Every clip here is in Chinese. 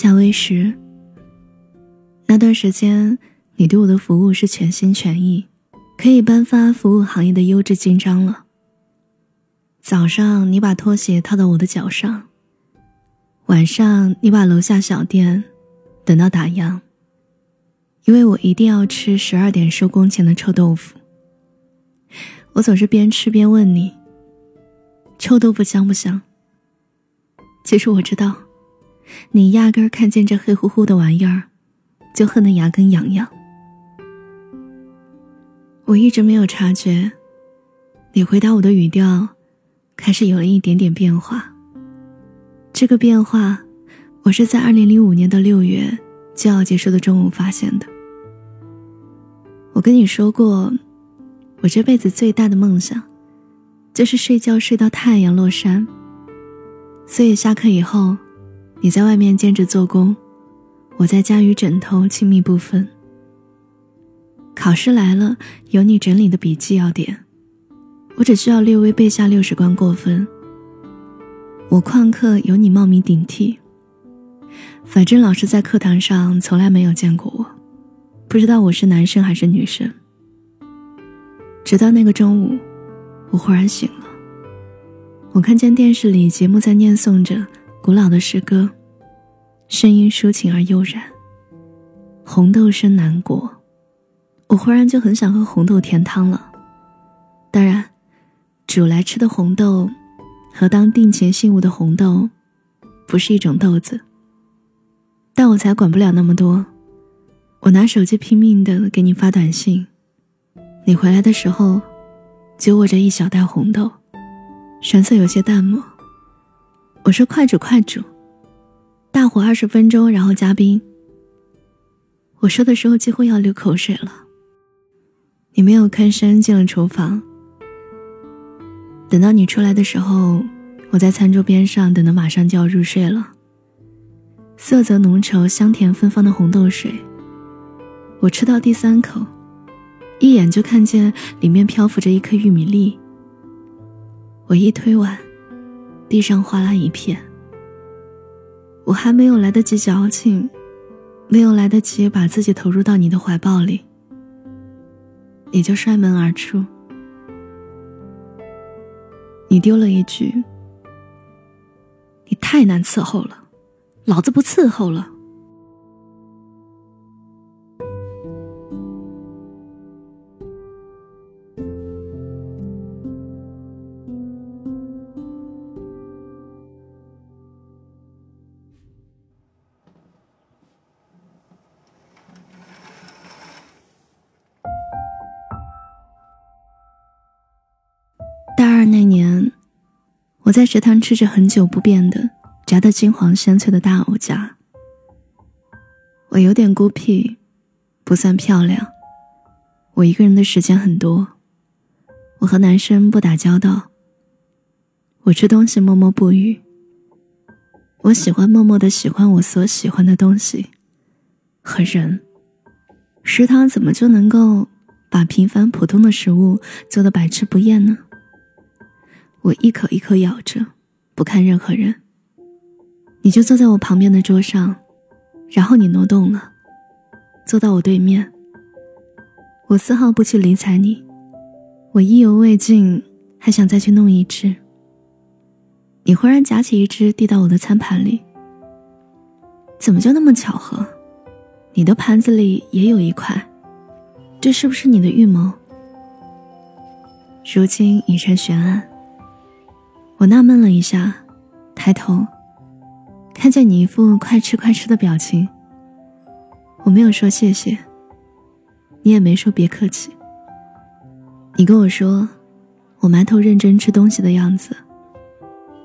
夏威时，那段时间你对我的服务是全心全意，可以颁发服务行业的优质金章了。早上你把拖鞋套到我的脚上，晚上你把楼下小店等到打烊，因为我一定要吃十二点收工前的臭豆腐。我总是边吃边问你：臭豆腐香不香？其实我知道。你压根儿看见这黑乎乎的玩意儿，就恨得牙根痒痒。我一直没有察觉，你回答我的语调开始有了一点点变化。这个变化，我是在二零零五年的六月就要结束的中午发现的。我跟你说过，我这辈子最大的梦想，就是睡觉睡到太阳落山。所以下课以后。你在外面兼职做工，我在家与枕头亲密不分。考试来了，有你整理的笔记要点，我只需要略微背下六十关过分。我旷课有你冒名顶替，反正老师在课堂上从来没有见过我，不知道我是男生还是女生。直到那个中午，我忽然醒了，我看见电视里节目在念诵着。古老的诗歌，声音抒情而悠然。红豆生南国，我忽然就很想喝红豆甜汤了。当然，煮来吃的红豆和当定情信物的红豆不是一种豆子。但我才管不了那么多，我拿手机拼命的给你发短信。你回来的时候，就握着一小袋红豆，神色有些淡漠。我说：“快煮，快煮，大火二十分钟，然后加冰。”我说的时候几乎要流口水了。你没有吭声进了厨房。等到你出来的时候，我在餐桌边上等得马上就要入睡了。色泽浓稠、香甜芬芳的红豆水，我吃到第三口，一眼就看见里面漂浮着一颗玉米粒。我一推碗。地上哗啦一片，我还没有来得及矫情，没有来得及把自己投入到你的怀抱里，你就摔门而出。你丢了一句：“你太难伺候了，老子不伺候了。”我在食堂吃着很久不变的炸得金黄鲜脆的大藕夹。我有点孤僻，不算漂亮。我一个人的时间很多，我和男生不打交道。我吃东西默默不语。我喜欢默默的喜欢我所喜欢的东西和人。食堂怎么就能够把平凡普通的食物做得百吃不厌呢？我一口一口咬着，不看任何人。你就坐在我旁边的桌上，然后你挪动了，坐到我对面。我丝毫不去理睬你，我意犹未尽，还想再去弄一只。你忽然夹起一只递到我的餐盘里，怎么就那么巧合？你的盘子里也有一块，这是不是你的预谋？如今已成悬案。我纳闷了一下，抬头，看见你一副快吃快吃的表情。我没有说谢谢，你也没说别客气。你跟我说，我埋头认真吃东西的样子，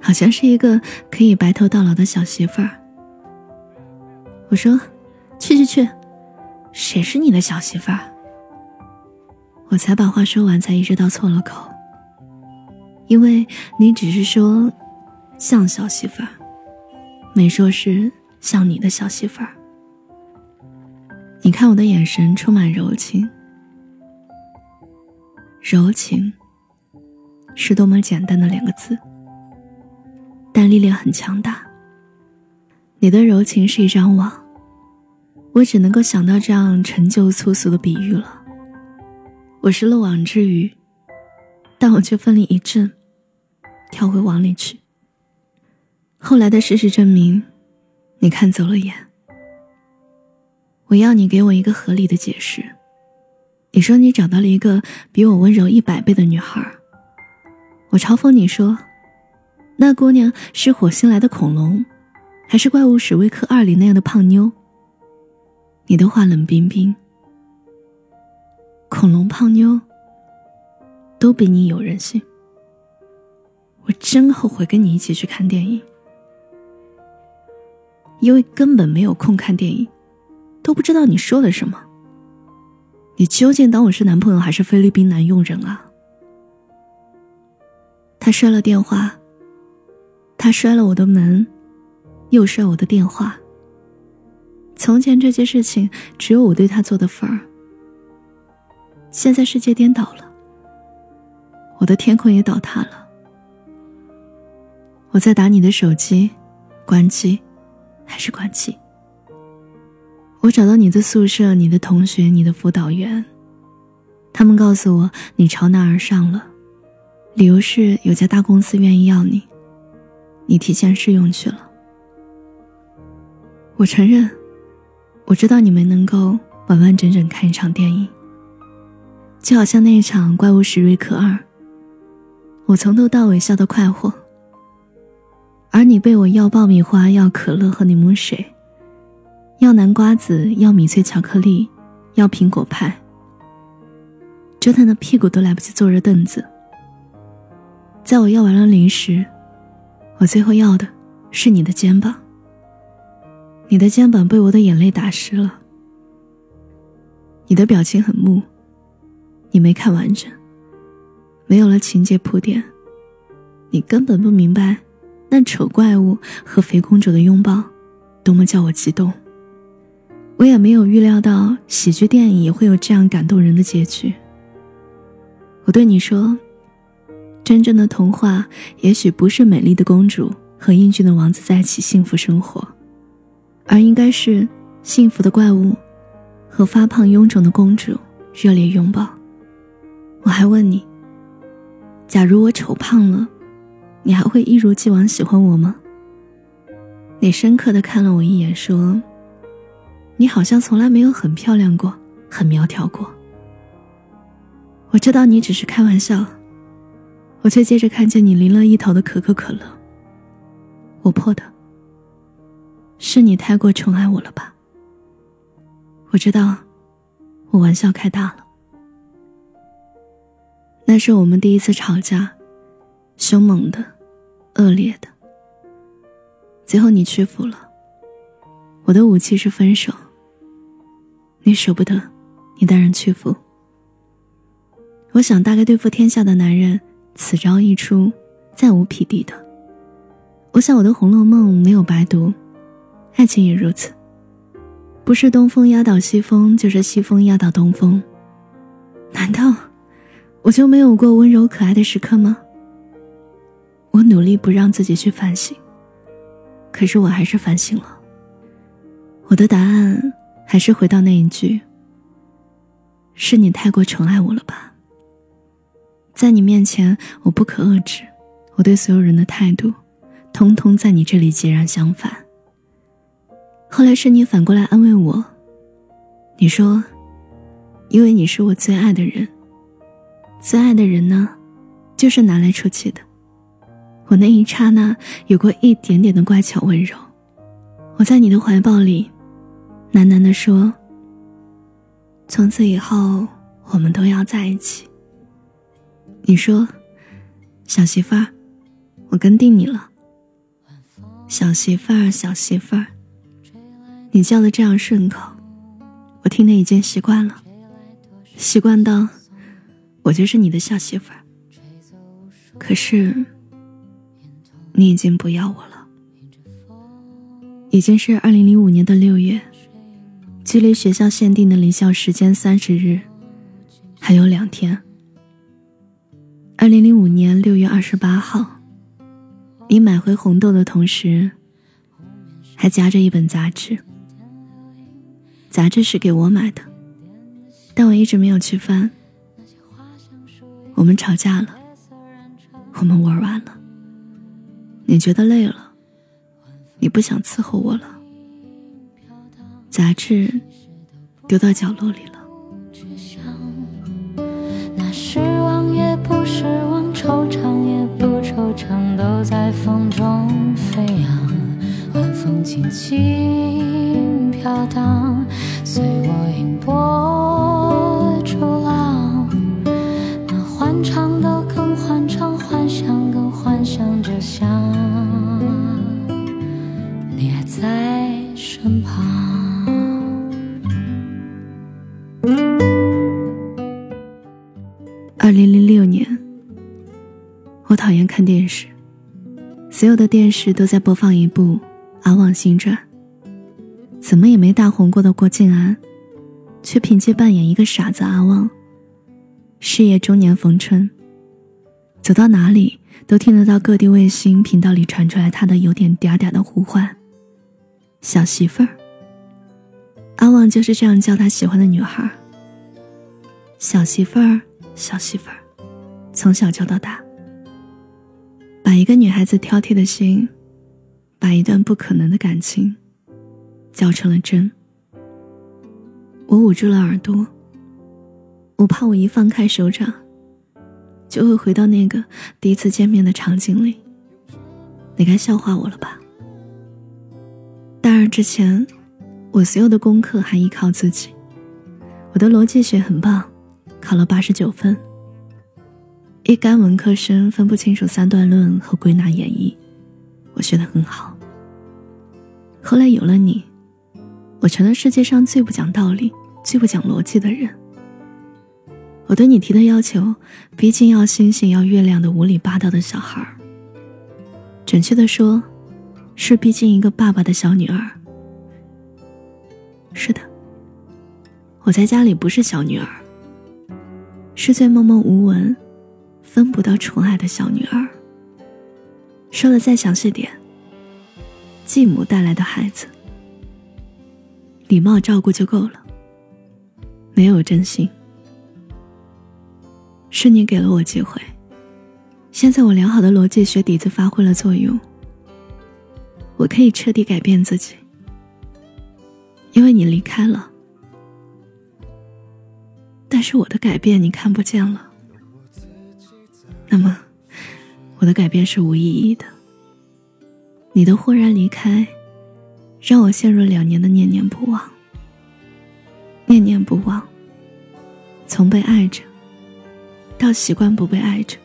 好像是一个可以白头到老的小媳妇儿。我说，去去去，谁是你的小媳妇儿？我才把话说完，才意识到错了口。因为你只是说像小媳妇儿，没说是像你的小媳妇儿。你看我的眼神充满柔情，柔情是多么简单的两个字，但力量很强大。你的柔情是一张网，我只能够想到这样陈旧粗俗的比喻了。我是漏网之鱼，但我却奋力一震，跳回网里去。后来的事实证明，你看走了眼。我要你给我一个合理的解释。你说你找到了一个比我温柔一百倍的女孩，我嘲讽你说，那姑娘是火星来的恐龙。还是怪物史威克二里那样的胖妞。你的话冷冰冰。恐龙胖妞都比你有人性。我真后悔跟你一起去看电影，因为根本没有空看电影，都不知道你说了什么。你究竟当我是男朋友还是菲律宾男佣人啊？他摔了电话，他摔了我的门。又摔我的电话。从前这些事情只有我对他做的份儿，现在世界颠倒了，我的天空也倒塌了。我在打你的手机，关机，还是关机？我找到你的宿舍，你的同学，你的辅导员，他们告诉我你朝那而上了，理由是有家大公司愿意要你，你提前试用去了。我承认，我知道你没能够完完整整看一场电影，就好像那一场《怪物史瑞克二》，我从头到尾笑得快活，而你被我要爆米花、要可乐和柠檬水，要南瓜子、要米脆巧克力、要苹果派，折腾的屁股都来不及坐热凳子。在我要完了零食，我最后要的是你的肩膀。你的肩膀被我的眼泪打湿了，你的表情很木，你没看完整，没有了情节铺垫，你根本不明白那丑怪物和肥公主的拥抱多么叫我激动。我也没有预料到喜剧电影也会有这样感动人的结局。我对你说，真正的童话也许不是美丽的公主和英俊的王子在一起幸福生活。而应该是幸福的怪物和发胖臃肿的公主热烈拥抱。我还问你：假如我丑胖了，你还会一如既往喜欢我吗？你深刻的看了我一眼，说：“你好像从来没有很漂亮过，很苗条过。”我知道你只是开玩笑，我却接着看见你淋了一头的可口可乐。我破的。是你太过宠爱我了吧？我知道，我玩笑开大了。那是我们第一次吵架，凶猛的，恶劣的。最后你屈服了，我的武器是分手。你舍不得，你当然屈服。我想大概对付天下的男人，此招一出，再无匹敌的。我想我的《红楼梦》没有白读。爱情也如此，不是东风压倒西风，就是西风压倒东风。难道我就没有过温柔可爱的时刻吗？我努力不让自己去反省，可是我还是反省了。我的答案还是回到那一句：是你太过宠爱我了吧？在你面前，我不可遏制，我对所有人的态度，通通在你这里截然相反。后来是你反过来安慰我，你说：“因为你是我最爱的人，最爱的人呢，就是拿来出气的。”我那一刹那有过一点点的乖巧温柔，我在你的怀抱里，喃喃地说：“从此以后，我们都要在一起。”你说：“小媳妇儿，我跟定你了。”小媳妇儿，小媳妇儿。你叫的这样顺口，我听得已经习惯了，习惯到我就是你的小媳妇儿。可是，你已经不要我了。已经是二零零五年的六月，距离学校限定的离校时间三十日还有两天。二零零五年六月二十八号，你买回红豆的同时。还夹着一本杂志。杂志是给我买的，但我一直没有去翻。我们吵架了，我们玩完了，你觉得累了，你不想伺候我了，杂志丢到角落里了。失望也不失望，惆怅也不惆怅，都在风中飞扬，晚风轻轻飘荡，随我迎波。在身旁。二零零六年，我讨厌看电视，所有的电视都在播放一部《阿旺新传》。怎么也没大红过的郭晋安，却凭借扮演一个傻子阿旺，事业中年逢春。走到哪里都听得到各地卫星频道里传出来他的有点嗲嗲的呼唤：“小媳妇儿。”阿旺就是这样叫他喜欢的女孩：“小媳妇儿。”小媳妇儿，从小教到大，把一个女孩子挑剔的心，把一段不可能的感情，教成了真。我捂住了耳朵，我怕我一放开手掌，就会回到那个第一次见面的场景里。你该笑话我了吧？大二之前，我所有的功课还依靠自己，我的逻辑学很棒。考了八十九分。一干文科生分不清楚三段论和归纳演绎，我学得很好。后来有了你，我成了世界上最不讲道理、最不讲逻辑的人。我对你提的要求，毕竟要星星要月亮的无理霸道的小孩儿。准确的说，是毕竟一个爸爸的小女儿。是的，我在家里不是小女儿。是最默默无闻、分不到宠爱的小女儿。说的再详细点，继母带来的孩子，礼貌照顾就够了，没有真心。是你给了我机会，现在我良好的逻辑学底子发挥了作用，我可以彻底改变自己，因为你离开了。但是我的改变你看不见了，那么我的改变是无意义的。你的忽然离开，让我陷入两年的念念不忘。念念不忘，从被爱着到习惯不被爱着，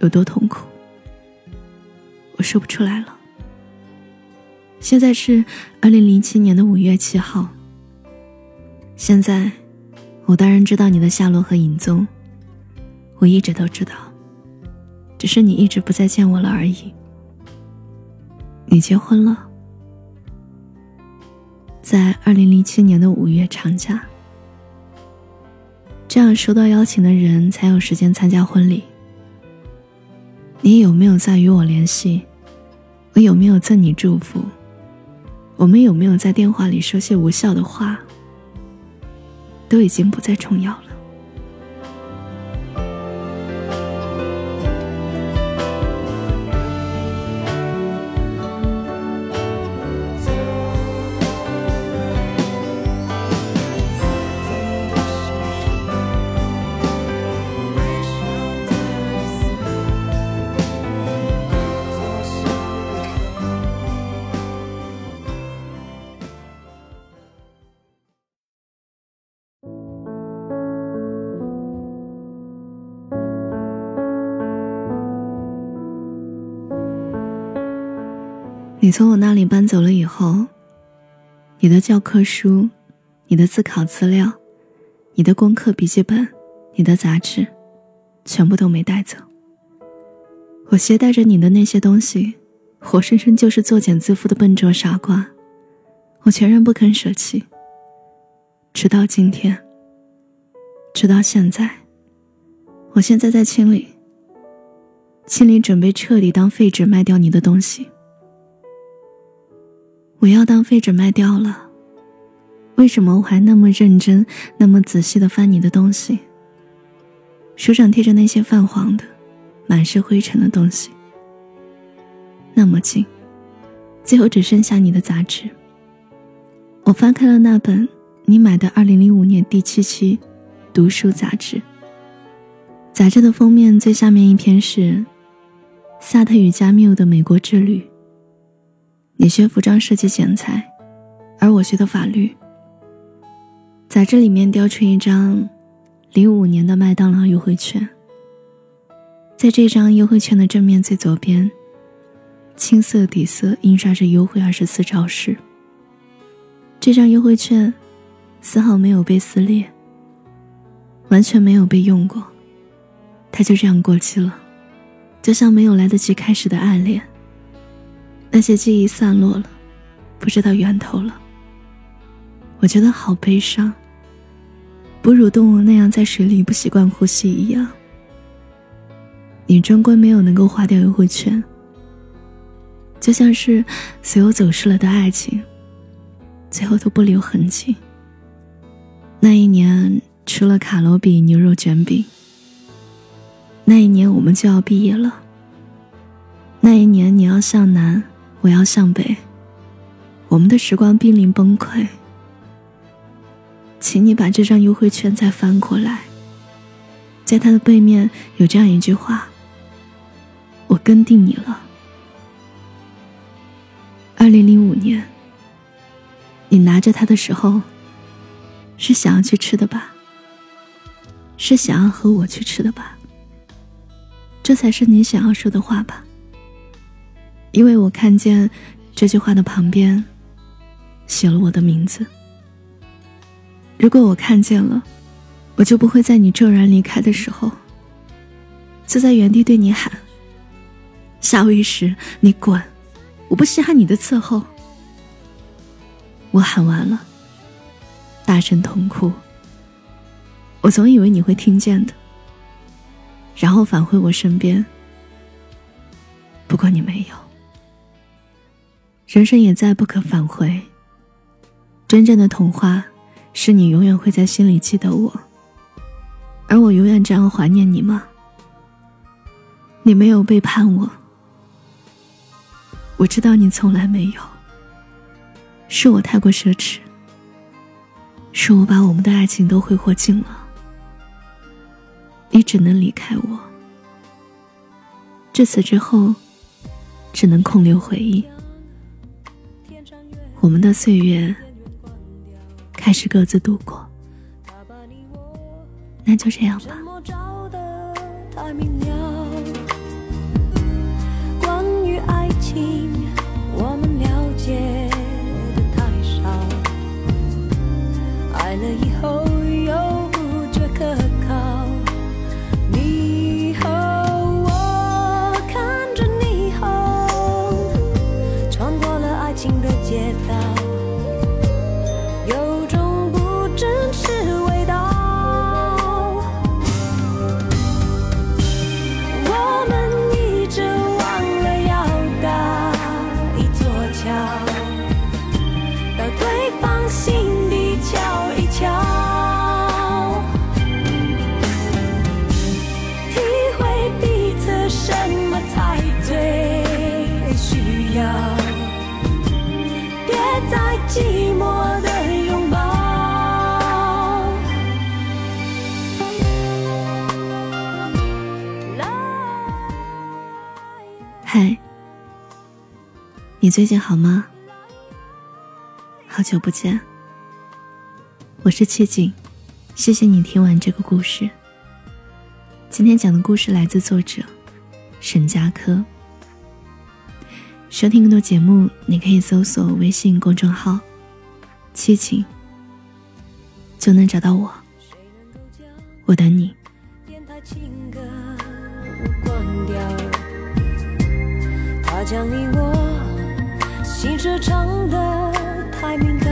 有多痛苦，我说不出来了。现在是二零零七年的五月七号，现在。我当然知道你的下落和影踪，我一直都知道，只是你一直不再见我了而已。你结婚了，在二零零七年的五月长假，这样收到邀请的人才有时间参加婚礼。你有没有再与我联系？我有没有赠你祝福？我们有没有在电话里说些无效的话？都已经不再重要了。从我那里搬走了以后，你的教科书、你的自考资料、你的功课笔记本、你的杂志，全部都没带走。我携带着你的那些东西，活生生就是作茧自缚的笨拙傻瓜，我全然不肯舍弃。直到今天，直到现在，我现在在清理，清理准备彻底当废纸卖掉你的东西。我要当废纸卖掉了。为什么我还那么认真、那么仔细的翻你的东西？手掌贴着那些泛黄的、满是灰尘的东西，那么近，最后只剩下你的杂志。我翻开了那本你买的二零零五年第七期读书杂志。杂志的封面最下面一篇是萨特与加缪的美国之旅。你学服装设计剪裁，而我学的法律。杂志里面雕出一张零五年的麦当劳优惠券，在这张优惠券的正面最左边，青色底色印刷着优惠二十四招式。这张优惠券丝毫没有被撕裂，完全没有被用过，它就这样过期了，就像没有来得及开始的暗恋。那些记忆散落了，不知道源头了。我觉得好悲伤。哺乳动物那样在水里不习惯呼吸一样，你终归没有能够花掉优惠券，就像是所有走失了的爱情，最后都不留痕迹。那一年吃了卡罗比牛肉卷饼，那一年我们就要毕业了。那一年你要向南，我要向北，我们的时光濒临崩溃。请你把这张优惠券再翻过来，在它的背面有这样一句话：“我跟定你了。”二零零五年，你拿着它的时候，是想要去吃的吧？是想要和我去吃的吧？这才是你想要说的话吧？因为我看见这句话的旁边写了我的名字。如果我看见了，我就不会在你骤然离开的时候，坐在原地对你喊：“夏威时，你滚！我不稀罕你的伺候。”我喊完了，大声痛哭。我总以为你会听见的，然后返回我身边。不过你没有。人生也再不可返回。真正的童话。是你永远会在心里记得我，而我永远这样怀念你吗？你没有背叛我，我知道你从来没有。是我太过奢侈，是我把我们的爱情都挥霍尽了，你只能离开我。至此之后，只能空留回忆，我们的岁月。开始各自度过，那就这样吧。最近好吗？好久不见，我是七景，谢谢你听完这个故事。今天讲的故事来自作者沈佳柯。收听更多节目，你可以搜索微信公众号“七情”，就能找到我。我等你。他将你我心事唱得太敏感，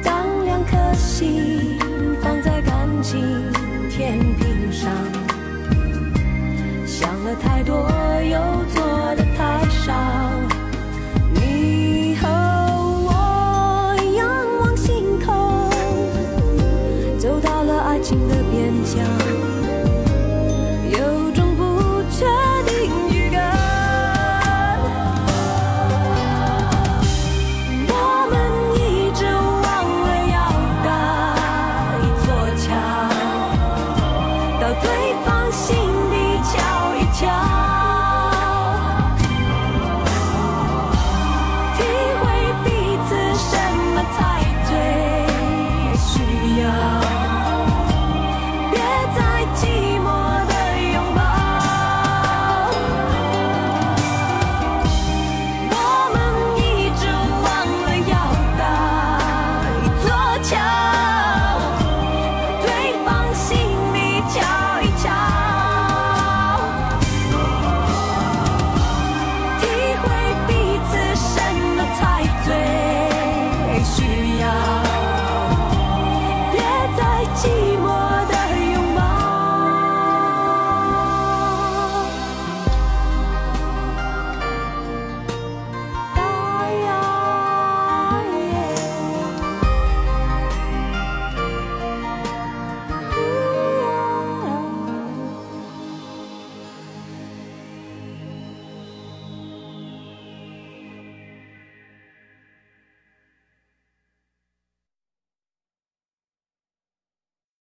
当两颗心放在感情天平上，想了太多又。